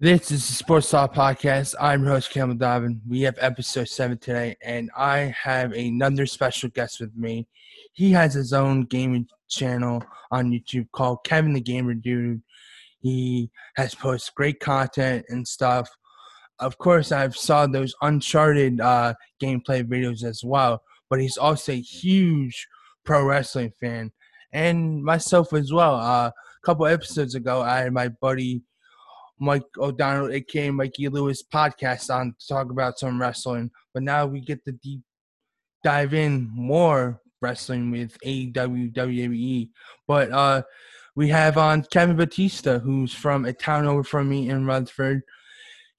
This is the Sports Talk Podcast. I'm your host, Campbell Dobbin. We have episode seven today, and I have another special guest with me. He has his own gaming channel on YouTube called Kevin the Gamer Dude. He has posted great content and stuff. Of course, I've saw those Uncharted uh, gameplay videos as well, but he's also a huge pro wrestling fan, and myself as well. Uh, a couple episodes ago, I had my buddy Mike O'Donnell, aka Mikey Lewis, podcast on to talk about some wrestling. But now we get to deep dive in more wrestling with AEW, WWE. But uh, we have on Kevin Bautista, who's from a town over from me in Rutherford.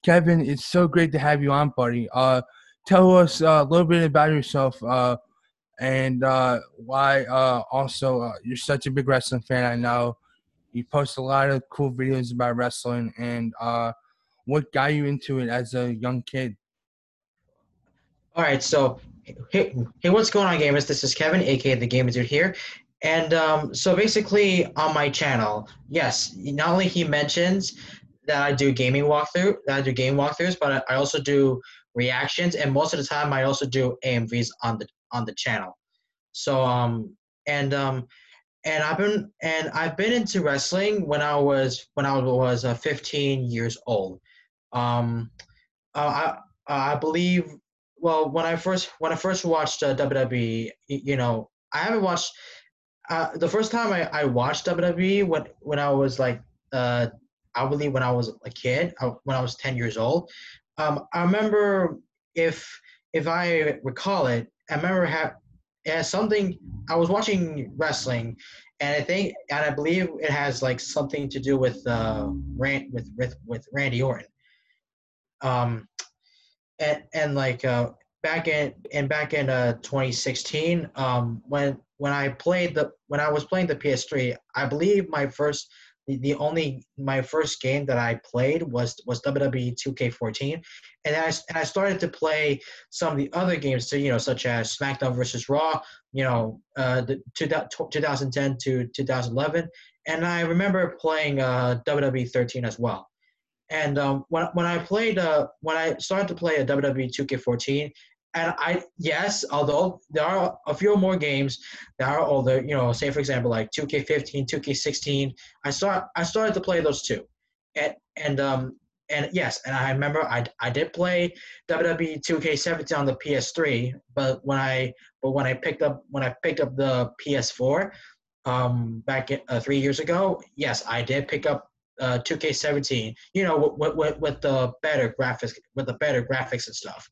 Kevin, it's so great to have you on, buddy. Uh, tell us uh, a little bit about yourself uh, and uh, why uh, also uh, you're such a big wrestling fan. I know you post a lot of cool videos about wrestling, and uh, what got you into it as a young kid? All right, so hey, hey, what's going on, gamers? This is Kevin, aka the Gamer Dude here, and um, so basically on my channel, yes, not only he mentions that I do gaming walkthrough, that I do game walkthroughs, but I also do reactions, and most of the time I also do AMVs on the on the channel. So um, and um, and I've been and I've been into wrestling when I was when I was uh, 15 years old. Um, uh, I I believe well when I first when I first watched uh, WWE, you know, I haven't watched uh, the first time I, I watched WWE when when I was like uh I believe when I was a kid uh, when I was 10 years old. Um, I remember if if I recall it, I remember have has something. I was watching wrestling, and I think, and I believe it has like something to do with uh, Rand with with with Randy Orton. Um, and and like uh, back in and back in uh 2016, um, when when I played the when I was playing the PS3, I believe my first the, only my first game that I played was was WWE 2K14, and I and I started to play some of the other games too, you know, such as SmackDown versus Raw, you know, uh, the 2010 to 2011, and I remember playing uh, WWE 13 as well. And um, when when I played uh, when I started to play a WWE 2K14, and I yes, although there are a few more games that are older, you know, say for example like 2K15, 2K16, I start I started to play those too, and and um and yes, and I remember I, I did play WWE 2K17 on the PS3, but when I but when I picked up when I picked up the PS4, um back in, uh, three years ago, yes, I did pick up uh 2K17. You know, with, with with the better graphics with the better graphics and stuff.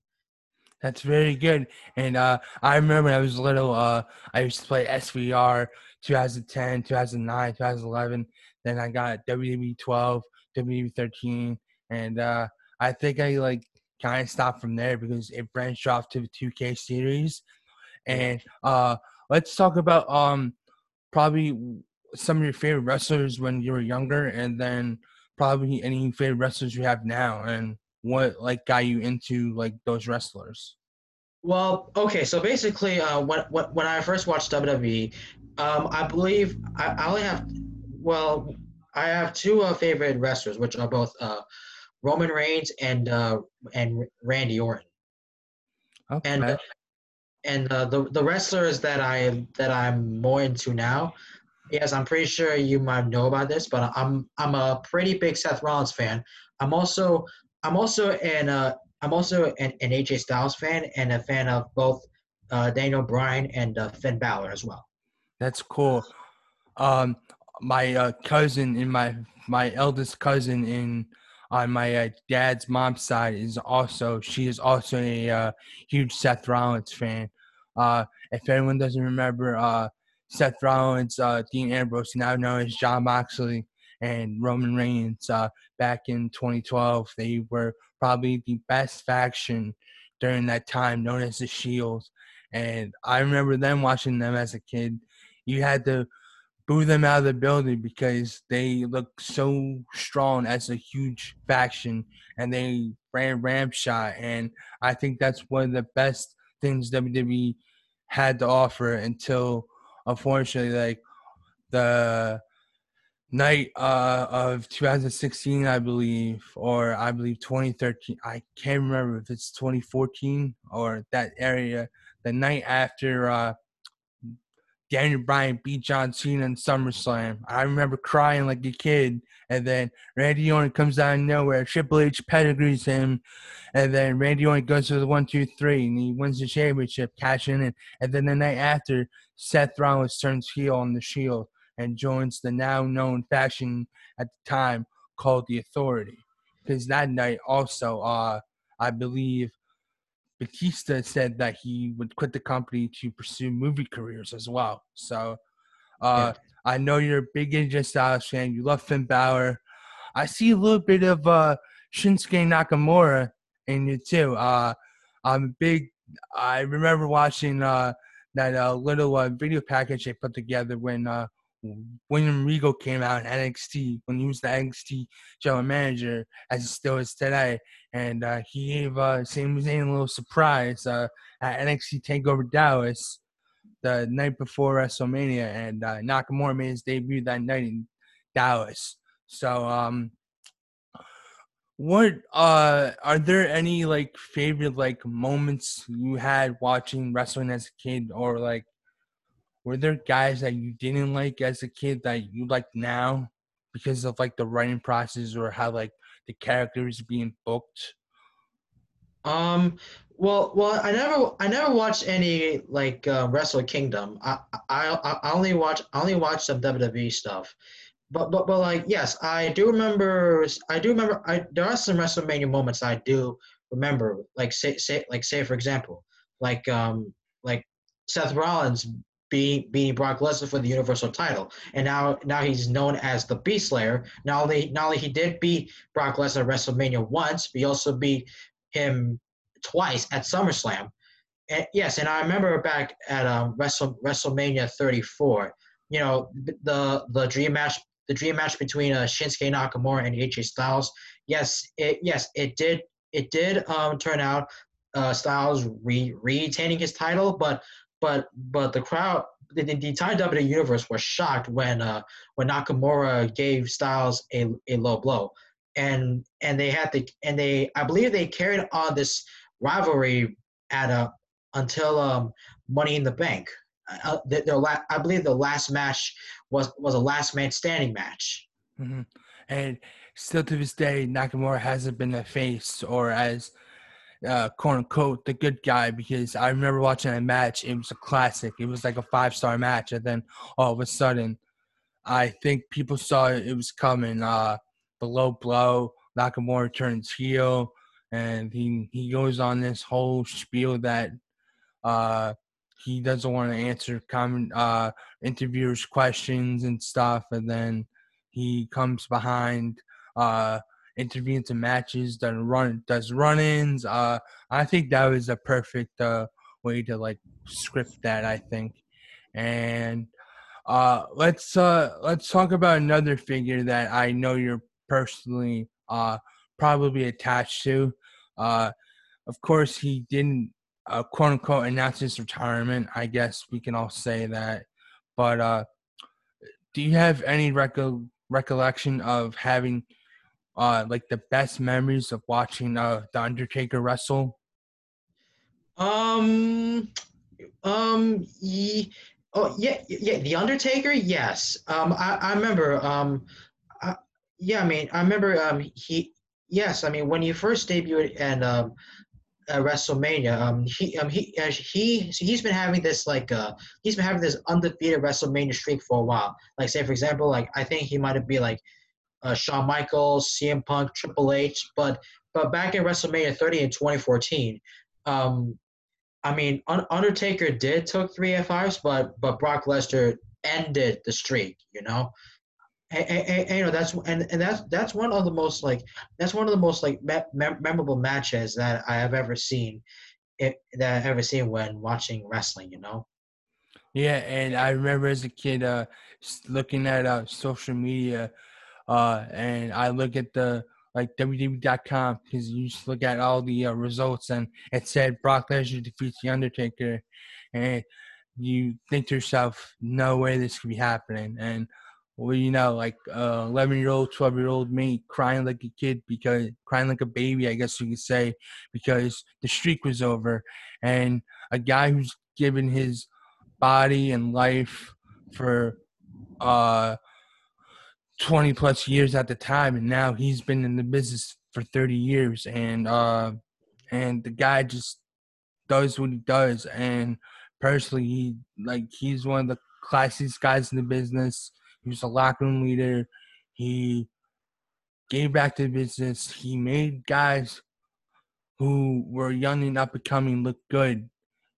That's very good. And uh, I remember when I was little, uh, I used to play SVR 2010, 2009, 2011. Then I got WWE 12, WWE 13, and uh, I think I like kind of stopped from there because it branched off to the 2K series. And uh, let's talk about um, probably some of your favorite wrestlers when you were younger, and then probably any favorite wrestlers you have now, and what like got you into like those wrestlers? Well, okay, so basically, uh, when when I first watched WWE, um, I believe I, I only have, well, I have two uh, favorite wrestlers, which are both uh, Roman Reigns and uh, and Randy Orton. Okay. And uh, and uh, the the wrestlers that I that I'm more into now, yes, I'm pretty sure you might know about this, but I'm I'm a pretty big Seth Rollins fan. I'm also I'm also an uh, I'm also an, an AJ Styles fan and a fan of both uh, Daniel Bryan and uh, Finn Balor as well. That's cool. Um, my uh, cousin in my my eldest cousin in on my uh, dad's mom's side is also she is also a uh, huge Seth Rollins fan. Uh, if anyone doesn't remember, uh, Seth Rollins, uh, Dean Ambrose, now known as Jon Moxley, and Roman Reigns uh, back in 2012. They were probably the best faction during that time, known as the Shield. And I remember them watching them as a kid. You had to boo them out of the building because they looked so strong as a huge faction and they ran ramshot. And I think that's one of the best things WWE had to offer until, unfortunately, like the night uh, of 2016, I believe, or I believe 2013. I can't remember if it's 2014 or that area. The night after uh, Daniel Bryan beat John Cena in SummerSlam. I remember crying like a kid. And then Randy Orton comes out of nowhere. Triple H pedigrees him. And then Randy Orton goes to the one, two, three, and he wins the championship, cashing in. And then the night after, Seth Rollins turns heel on the Shield and joins the now known faction at the time called the Authority. Because that night also, uh, I believe Batista said that he would quit the company to pursue movie careers as well. So uh, yeah. I know you're a big AJ Styles fan. You love Finn Balor. I see a little bit of uh, Shinsuke Nakamura in you too. Uh, I'm big. I remember watching uh, that uh, little uh, video package they put together when uh, William Regal came out in NXT when he was the NXT general manager, as he still is today. And uh, he gave uh, Sami Zayn a little surprise uh, at NXT Takeover Dallas the night before WrestleMania, and uh, Nakamura made his debut that night in Dallas. So, um, what uh, are there any like favorite like moments you had watching wrestling as a kid, or like were there guys that you didn't like as a kid that you like now because of like the writing process or how like the characters being booked? Um. Well, well, I never, I never watched any like uh, Wrestle Kingdom. I, I, I only watch, I only watch some WWE stuff. But, but, but like, yes, I do remember. I do remember. I there are some WrestleMania moments I do remember. Like, say, say, like, say for example, like, um, like Seth Rollins beating beating Brock Lesnar for the Universal title, and now now he's known as the Beast Slayer. Not only not only he did beat Brock Lesnar at WrestleMania once, but he also beat him twice at SummerSlam. And yes, and I remember back at um, Wrestle, WrestleMania 34, you know the the dream match the dream match between uh, Shinsuke Nakamura and AJ Styles. Yes, it yes it did it did um, turn out uh, Styles re- retaining his title, but but but the crowd, the, the entire WWE universe was shocked when uh, when Nakamura gave Styles a, a low blow, and and they had to and they I believe they carried on this rivalry at a until um, Money in the Bank. Uh, their, their la- I believe the last match was was a last man standing match. Mm-hmm. And still to this day, Nakamura hasn't been a face or as uh, quote unquote the good guy because I remember watching a match. It was a classic. It was like a five star match, and then all of a sudden, I think people saw it, was coming. Uh, the low blow, Nakamura turns heel, and he he goes on this whole spiel that uh, he doesn't want to answer comment uh, interviewers' questions and stuff, and then he comes behind. Uh, intervenes in matches, does run does run-ins. Uh, I think that was a perfect uh, way to like script that. I think, and uh, let's uh, let's talk about another figure that I know you're personally uh, probably attached to. Uh, of course, he didn't uh, quote unquote announce his retirement. I guess we can all say that. But uh, do you have any reco- recollection of having uh, like the best memories of watching uh, the Undertaker wrestle? Um, um, ye, oh yeah, yeah, the Undertaker. Yes. Um, I, I remember. Um, I, yeah, I mean, I remember. Um, he. Yes, I mean when he first debuted and um, at WrestleMania. Um, he um he uh, he he's been having this like uh he's been having this undefeated WrestleMania streak for a while. Like say for example, like I think he might have been like uh, Shawn Michaels, CM Punk, Triple H. But but back in WrestleMania 30 in 2014, um, I mean Undertaker did took three F5s, but but Brock Lesnar ended the streak. You know. And, and, and, you know that's and, and that's that's one of the most like that's one of the most like me- memorable matches that I have ever seen it, that I've ever seen when watching wrestling. You know. Yeah, and I remember as a kid uh, looking at uh, social media uh, and I look at the like WWE.com because you just look at all the uh, results and it said Brock Lesnar defeats the Undertaker, and you think to yourself, no way this could be happening. And well, you know, like uh, 11 year old, 12 year old me crying like a kid because crying like a baby, I guess you could say, because the streak was over. And a guy who's given his body and life for uh 20 plus years at the time and now he's been in the business for 30 years and uh and the guy just does what he does and personally he like he's one of the classiest guys in the business. He was a locker room leader. He gave back to the business. He made guys who were young and up and coming look good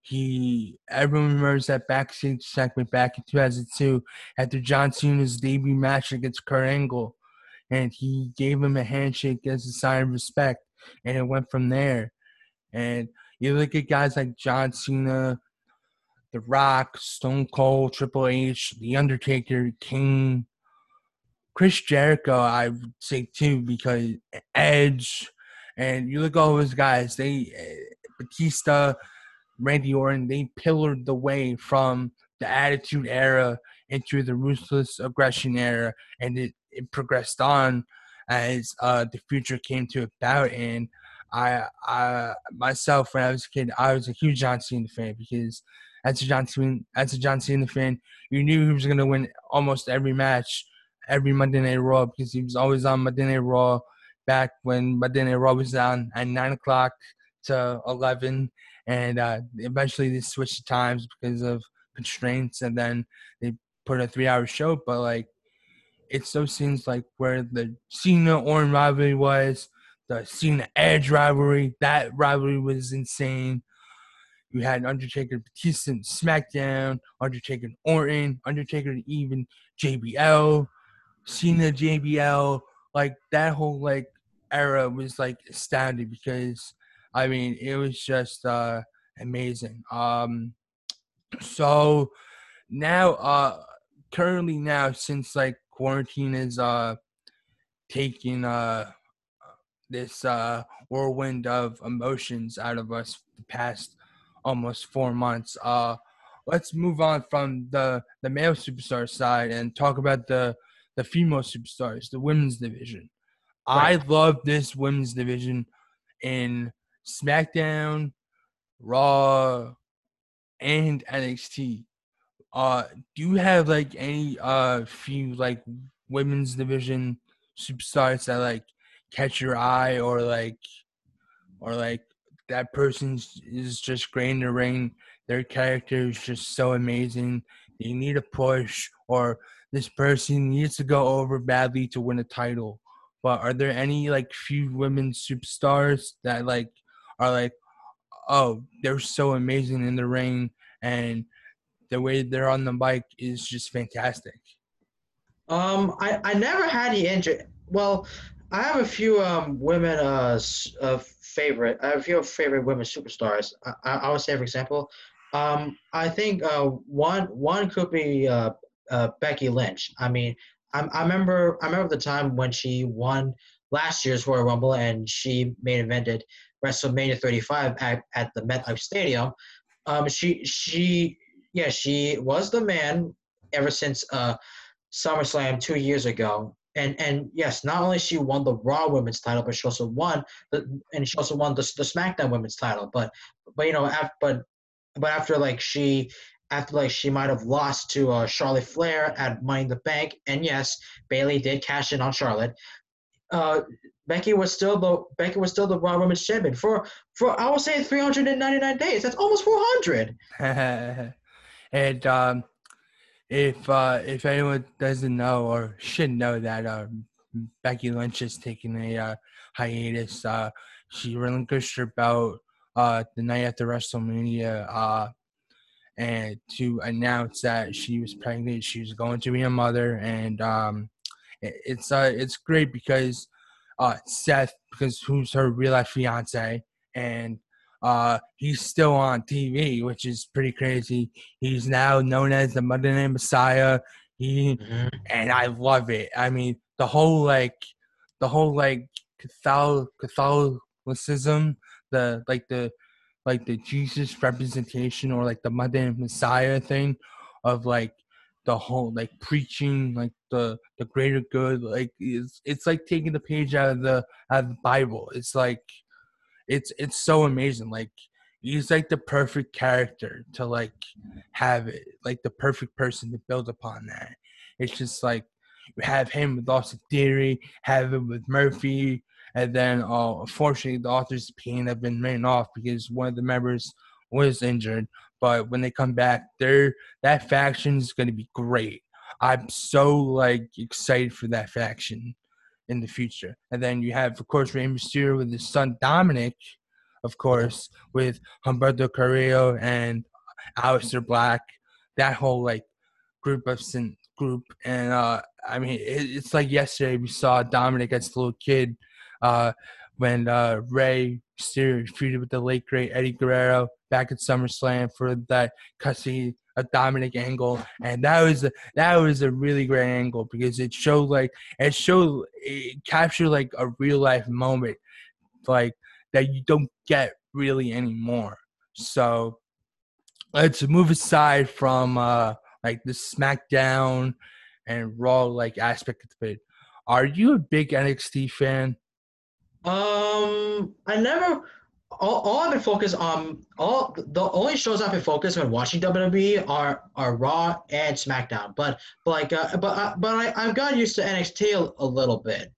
he everyone remembers that backstage segment back in 2002 after John Cena's debut match against Kurt Angle, and he gave him a handshake as a sign of respect, and it went from there. And you look at guys like John Cena, The Rock, Stone Cold, Triple H, The Undertaker, King, Chris Jericho, I would say too, because Edge, and you look at all those guys, they eh, Batista Randy Orton, they pillared the way from the Attitude Era into the Ruthless Aggression Era, and it, it progressed on as uh, the future came to about. And I, I myself, when I was a kid, I was a huge John Cena fan because as a John Cena, as a John Cena fan, you knew he was going to win almost every match, every Monday Night Raw because he was always on Monday Night Raw back when Monday Night Raw was on at nine o'clock to eleven and uh, eventually they switched the times because of constraints, and then they put a three-hour show. But like, it so seems like where the Cena Orton rivalry was, the Cena Edge rivalry, that rivalry was insane. You had Undertaker Batista SmackDown, Undertaker Orton, Undertaker even JBL, Cena JBL, like that whole like era was like astounding because I mean, it was just uh, amazing. Um, so now, uh, currently now, since like quarantine is uh taking uh this uh whirlwind of emotions out of us the past almost four months, uh, let's move on from the the male superstar side and talk about the the female superstars, the women's division. Right. I love this women's division in SmackDown, Raw, and NXT. Uh, do you have like any uh few like women's division superstars that like catch your eye or like or like that person is just great in the ring. Their character is just so amazing. You need a push, or this person needs to go over badly to win a title. But are there any like few women superstars that like are like, oh, they're so amazing in the ring, and the way they're on the bike is just fantastic. Um, I, I never had the injury. Well, I have a few um women uh, uh favorite. I have a few favorite women superstars. I, I would say, for example, um, I think uh one one could be uh, uh Becky Lynch. I mean, I, I remember I remember the time when she won last year's Royal Rumble and she main evented WrestleMania 35 at, at the MetLife Stadium. Um, she she yeah she was the man ever since uh, SummerSlam two years ago. And and yes, not only she won the Raw Women's title, but she also won the and she also won the, the SmackDown Women's title. But but you know after but but after like she after like she might have lost to uh, Charlotte Flair at Money in the Bank, and yes, Bayley did cash in on Charlotte. Uh, Becky was still the Becky was still the Raw Women's Champion for for I would say 399 days. That's almost 400. and um, if uh, if anyone doesn't know or should know that uh, Becky Lynch is taking a uh, hiatus, uh, she relinquished her belt uh, the night after WrestleMania, uh, and to announce that she was pregnant, she was going to be a mother, and um, it's uh, it's great because uh, Seth because who's her real life fiance, and uh, he's still on TV, which is pretty crazy. He's now known as the Monday Night Messiah. He mm-hmm. and I love it. I mean, the whole like, the whole like Catholic Catholicism, the like the like the Jesus representation or like the Monday Night Messiah thing of like the whole like preaching like the the greater good like it's it's like taking the page out of the out of the bible it's like it's it's so amazing like he's like the perfect character to like have it like the perfect person to build upon that it's just like you have him with Austin Theory, have him with Murphy, and then uh, unfortunately the author's pain have been written off because one of the members was injured. But when they come back, they're that faction is going to be great. I'm so like excited for that faction in the future. And then you have, of course, Rey Mysterio with his son Dominik, of course, with Humberto Carrillo and Aleister Black. That whole like group of sin group, and uh, I mean, it, it's like yesterday we saw Dominik as a little kid uh, when uh, Rey Mysterio feuded with the late great Eddie Guerrero back at SummerSlam for that custody Dominik angle, and that was a, that was a really great angle because it showed like it showed it captured like a real life moment, like that you don't get really anymore. So let's move aside from uh like the SmackDown and Raw like aspect of it. Are you a big NXT fan? Um, I never. All, all I've been focused on all the only shows I've been focused when watching WWE are are Raw and SmackDown. But, but like uh, but uh, but I I've gotten used to NXT a, a little bit.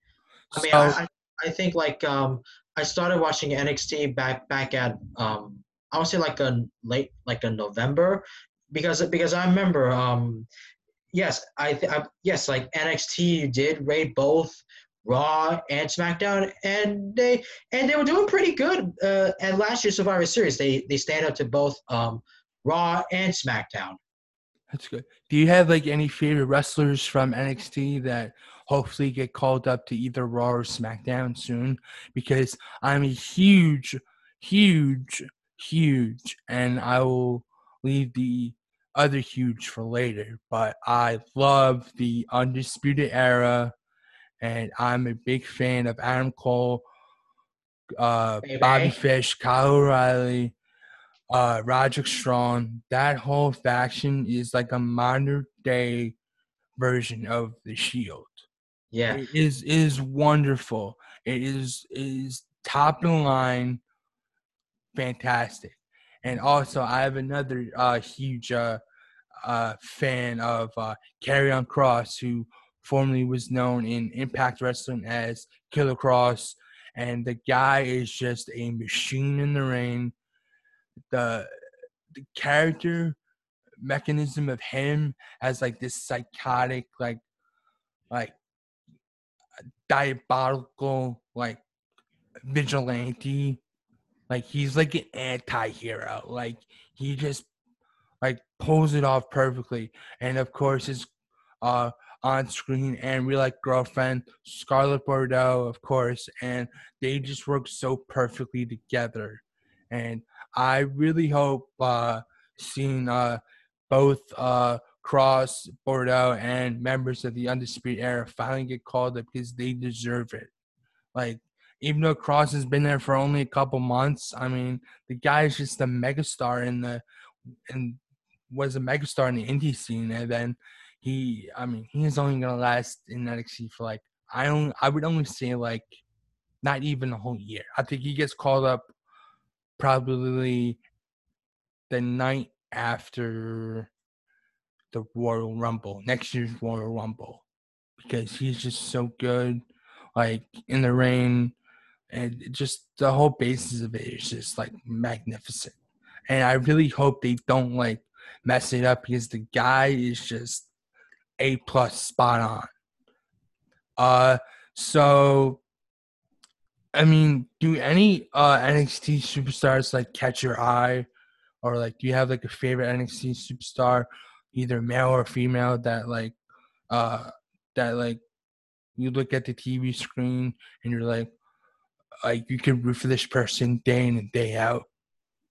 I mean, so, I, I think like um I started watching NXT back back at um I would say like a late like a November because because I remember um yes I, th- I yes like NXT did rate both Raw and SmackDown, and they and they were doing pretty good uh, at last year's Survivor Series. They they stand up to both um, Raw and SmackDown. That's good. Do you have like any favorite wrestlers from NXT that hopefully get called up to either Raw or SmackDown soon? Because I'm a huge, huge, huge, and I will leave the other huge for later. But I love the Undisputed Era and I'm a big fan of Adam Cole, uh, Bobby Fish, Kyle O'Reilly, uh, Roderick Strong. That whole faction is like a modern day version of the Shield. Yeah, it is is wonderful. It is is top of the line, fantastic. And also, I have another uh, huge uh, uh, fan of uh, On Cross who formerly was known in Impact Wrestling as Killer Kross, and the guy is just a machine in the ring. The the character mechanism of him as like this psychotic, like like diabolical, like vigilante. Like he's like an anti-hero. Like he just like pulls it off perfectly. And of course his uh on screen and real life girlfriend, Scarlett Bordeaux, of course, and they just work so perfectly together. And I really hope uh, seeing uh, both uh, Kross, Bordeaux, and members of the Undisputed Era finally get called up because they deserve it. Like, even though Kross has been there for only a couple months, I mean, the guy is just a megastar in the and was a megastar in the indie scene, and then he I mean he's only gonna last in NXT for like I don't I would only say like not even a whole year. I think he gets called up probably the night after the Royal Rumble, next year's Royal Rumble, because he's just so good, like in the ring, and just the whole basis of it is just like magnificent. And I really hope they don't like mess it up because the guy is just a plus spot on. Uh, so I mean, do any uh NXT superstars like catch your eye, or like do you have like a favorite NXT superstar, either male or female, that like uh that like you look at the TV screen and you're like like you can root for this person day in and day out.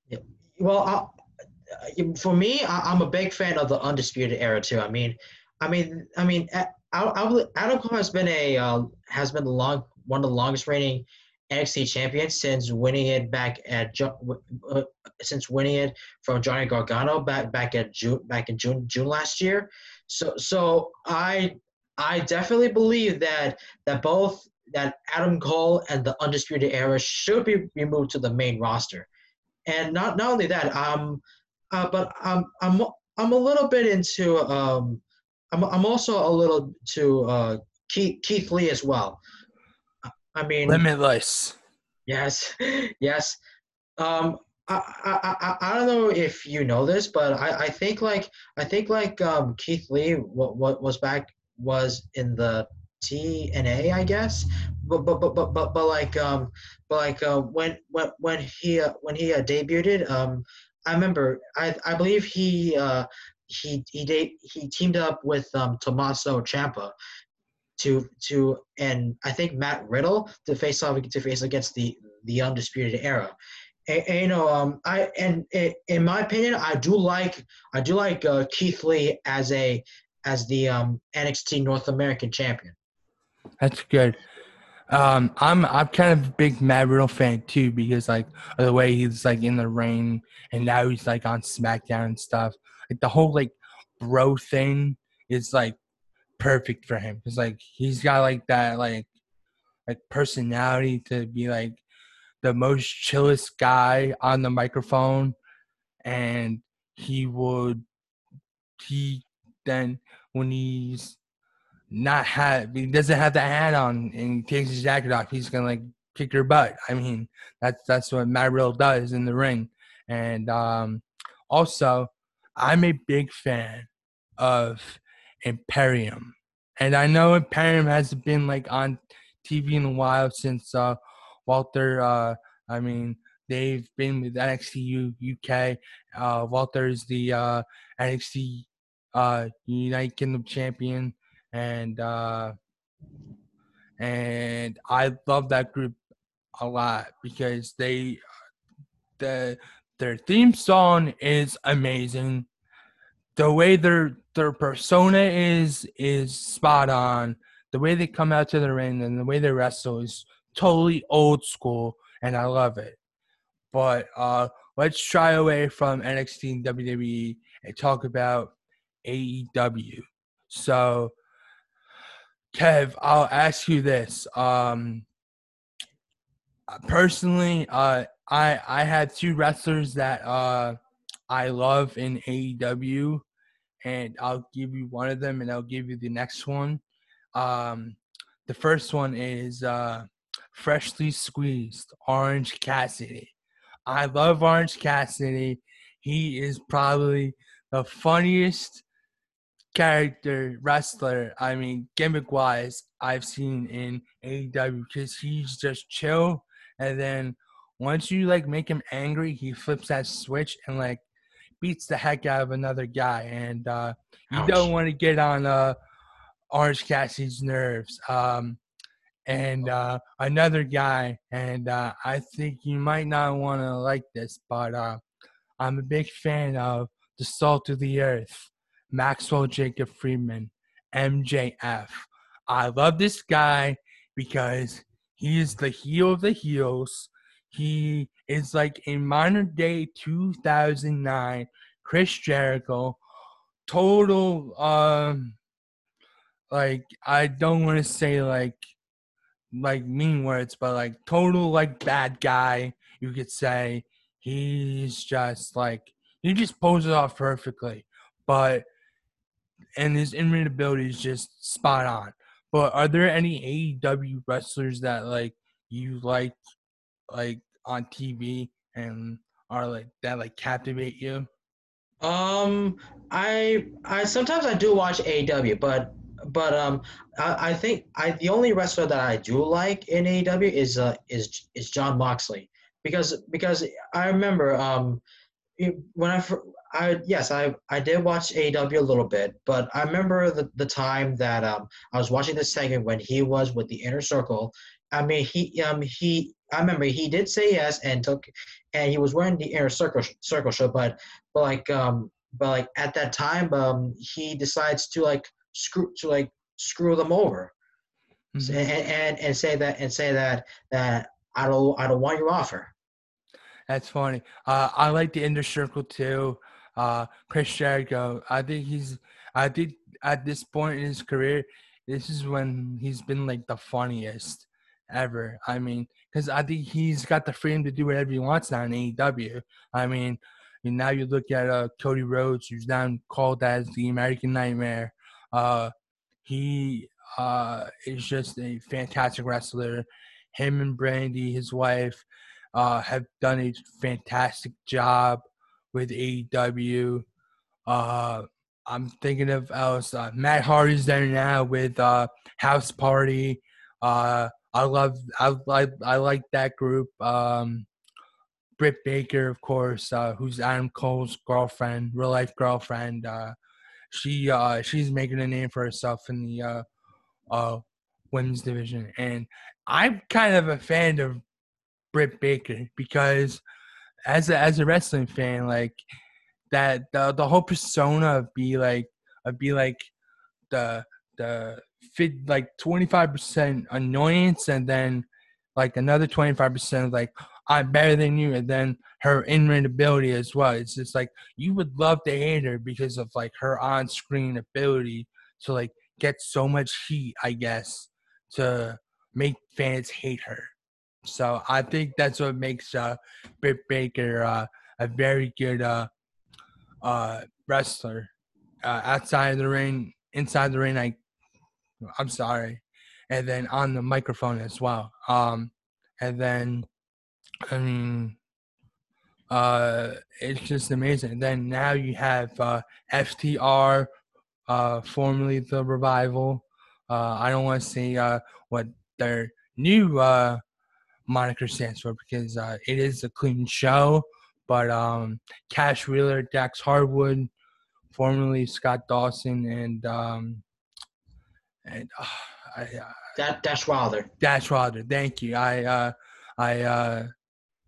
Yeah. Well, uh, for me, I, am a big fan of the Undisputed Era too. I mean, I mean, I mean, Adam Cole has been a uh, has been long one of the longest reigning NXT champions since winning it back at uh, since winning it from Johnny Gargano back back at June back in June June last year. So so I I definitely believe that that both that Adam Cole and the Undisputed Era should be removed to the main roster, and not not only that, um, uh, but I'm I'm I'm a little bit into um, I'm I'm also a little to uh Keith Keith Lee as well. I mean, limitless. Yes, yes. Um, I, I, I, I don't know if you know this, but I, I think like I think like um, Keith Lee what what was back was in the TNA, I guess. But but but but but, but like um but like uh, when when when he uh, when he uh, debuted um I remember I I believe he uh he he did, he teamed up with um Tommaso Ciampa to to and I think Matt Riddle to face off to face against the the undisputed era. And, and, you know, um, I and it, in my opinion, I do like I do like uh, Keith Lee as a as the um, NXT North American champion. That's good. Um, I'm I'm kind of a big Matt Riddle fan too because like the way he's like in the ring and now he's like on SmackDown and stuff. Like the whole like bro thing is like perfect for him. It's like he's got like that like like personality to be like the most chillest guy on the microphone and he would he then when he's not have he doesn't have the hat on and he takes his jacket off, he's gonna like kick your butt. I mean, that's that's what Matt Riddle does in the ring. And um also I'm a big fan of Imperium. And I know Imperium hasn't been like on TV in a while since uh, Walter. Uh, I mean, they've been with NXT UK. Uh, Walter is the uh, NXT uh, United Kingdom champion, and uh, and I love that group a lot because they the their theme song is amazing the way their their persona is is spot on. The way they come out to the ring and the way they wrestle is totally old school, and I love it. But uh, let's try away from NXT and WWE and talk about AEW. So, Kev, I'll ask you this. Um, personally, uh, I I had two wrestlers that uh, I love in AEW, and I'll give you one of them, and I'll give you the next one. Um, the first one is uh, freshly squeezed Orange Cassidy. I love Orange Cassidy. He is probably the funniest character wrestler. I mean, gimmick wise, I've seen in AEW because he's just chill, and then once you like make him angry, he flips that switch and like beats the heck out of another guy, and uh, you don't want to get on uh, Orange Cassidy's nerves. Um, and uh, another guy, and uh, I think you might not want to like this, but uh, I'm a big fan of the Salt of the Earth, Maxwell Jacob Friedman, MJF. I love this guy because he is the heel of the heels. He is like a modern day 2009 Chris Jericho. Total, um, like I don't want to say like like mean words, but like total like bad guy. You could say he's just like he just poses off perfectly, but and his in ability is just spot on. But are there any AEW wrestlers that like you like like on TV and are like that like captivate you? Um, I I sometimes I do watch AEW, but but um, I, I think I the only wrestler that I do like in AEW is uh is is Jon Moxley because because I remember um when I I yes I I did watch AEW a little bit, but I remember the the time that um I was watching this segment when he was with the Inner Circle. I mean he um he I remember he did say yes and took, and he was wearing the inner circle circle shirt, but but like um but like at that time um he decides to like screw to like screw them over, mm-hmm. and, and and say that and say that that I don't I don't want your offer. That's funny. Uh, I like the inner circle too. Uh, Chris Jericho. I think he's I think at this point in his career, this is when he's been like the funniest ever. I mean, because I think he's got the freedom to do whatever he wants now in AEW. I mean, and now you look at uh, Cody Rhodes, who's now called as the American Nightmare. Uh, he uh, is just a fantastic wrestler. Him and Brandi, his wife, uh, have done a fantastic job with AEW. Uh, I'm thinking of else. Uh, Matt Hardy's there now with House Party. I love I like I like that group. Um, Britt Baker, of course, uh, who's Adam Cole's girlfriend, real life girlfriend. Uh, she uh, she's making a name for herself in the uh, uh, women's division, and I'm kind of a fan of Britt Baker because as a, as a wrestling fan, like that the the whole persona of be like of be like the the fit like 25% annoyance and then like another 25% like I'm better than you and then her in-ring ability as well. It's just like you would love to hate her because of like her on-screen ability to like get so much heat, I guess, to make fans hate her. So I think that's what makes uh Britt Baker uh, a very good uh uh wrestler. Uh, outside of the ring, inside the ring, I I'm sorry. And then on the microphone as well. Um, and then, I mean, uh, it's just amazing. And then now you have uh, FTR, uh, formerly the Revival. Uh, I don't want to say uh, what their new uh, moniker stands for because uh, it is a clean show. But um, Cash Wheeler, Dax Harwood, formerly Scott Dawson, and um, and uh, I, uh, that Dash Wilder. Dash Wilder. Thank you. I uh, I uh,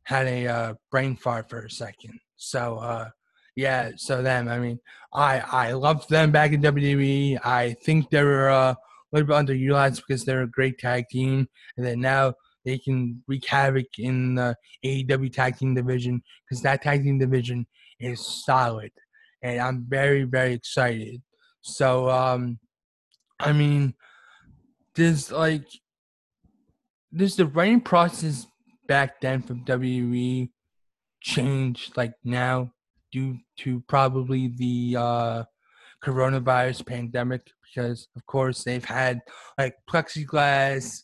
had a uh, brain fart for a second. So uh, yeah. So them. I mean, I I loved them back in WWE. I think they were uh, a little bit underutilized because they're a great tag team, and then now they can wreak havoc in the AEW tag team division because that tag team division is solid, and I'm very very excited. So um, I mean, there's like there's the writing process back then from WWE changed like now due to probably the uh, coronavirus pandemic because of course they've had like plexiglass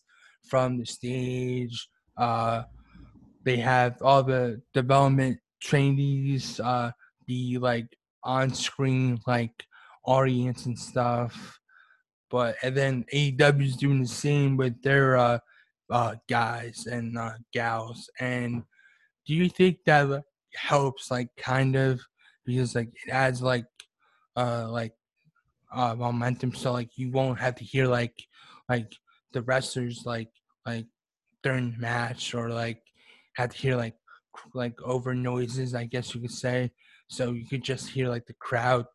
from the stage. Uh, they have all the development trainees uh, be like on screen like audience and stuff but and then AEW is doing the same with their uh, uh, guys and uh, gals. And do you think that helps, like, kind of, because like it adds like, uh, like, uh, momentum, so like you won't have to hear like, like the wrestlers like, like during match or like have to hear like, like over noises, I guess you could say. So you could just hear like the crowd,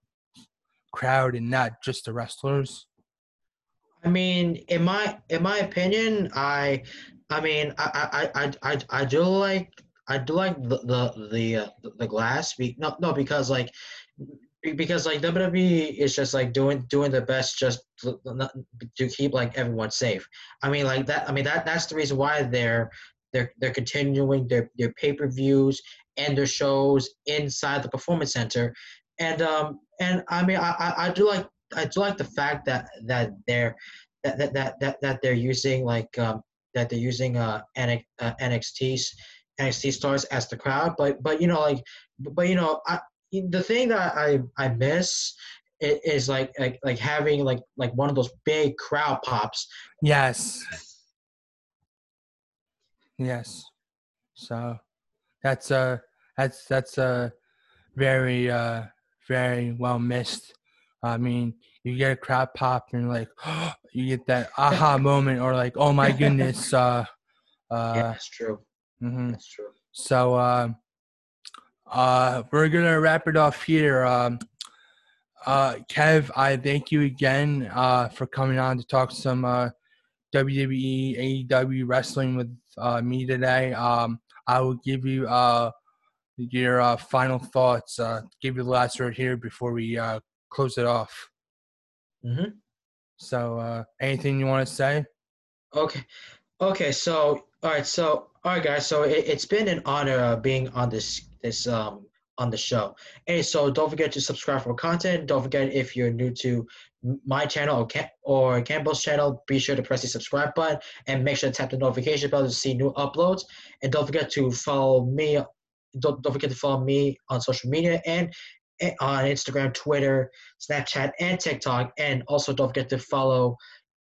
crowd, and not just the wrestlers. I mean, in my in my opinion, I I mean, I I I I, I do like I do like the the the, uh, the glass. Be, no no because like because like WWE is just like doing doing the best just to, to keep like everyone safe. I mean like that. I mean that that's the reason why they're they're they're continuing their their pay per views and their shows inside the performance center. And um and I mean I, I, I do like I do like the fact that that they're that that that that, that they're using like um, that they're using uh, NX, uh NXT's NXT stars as the crowd, but but you know like but you know I the thing that I I miss is like like like having like like one of those big crowd pops. Yes. Yes. So that's uh that's that's uh very uh very well missed I mean, you get a crowd pop and like oh, you get that aha moment or like oh my goodness. Uh, uh, yeah, that's true. Mm-hmm. That's true. So uh, uh, we're gonna wrap it off here. Um, uh, Kev, I thank you again uh, for coming on to talk some uh, WWE, AEW wrestling with uh, me today. Um, I will give you uh, your uh, final thoughts. Uh, give you the last word here before we uh, close it off. Mm-hmm. So, uh, anything you want to say? Okay. Okay. So, all right. So, all right, guys. So it, it's been an honor uh, being on this this um on the show. And so don't forget to subscribe for content. Don't forget if you're new to my channel or, Cam- or Campbell's channel, be sure to press the subscribe button and make sure to tap the notification bell to see new uploads. And don't forget to follow me. Don't, don't forget to follow me on social media and on Instagram, Twitter, Snapchat, and TikTok. And also don't forget to follow.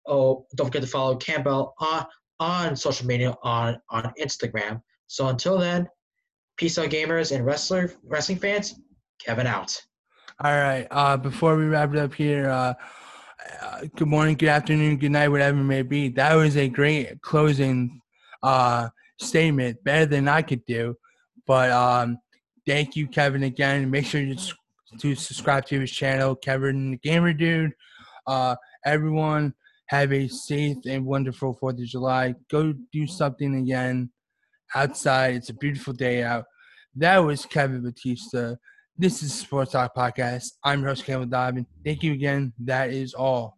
Oh, don't forget to follow Campbell on on social media on on Instagram. So until then, peace out, gamers and wrestler wrestling fans. Kevin out. All right. Uh, before we wrap it up here, uh, uh, good morning, good afternoon, good night, whatever it may be. That was a great closing uh, statement, better than I could do. But um, thank you, Kevin, again. Make sure you to subscribe to his channel, Kevin the Gamer Dude. Uh, everyone, have a safe and wonderful 4th of July. Go do something again outside. It's a beautiful day out. That was Kevin Bautista. This is Sports Talk Podcast. I'm your host, Campbell Dobbin. Thank you again. That is all.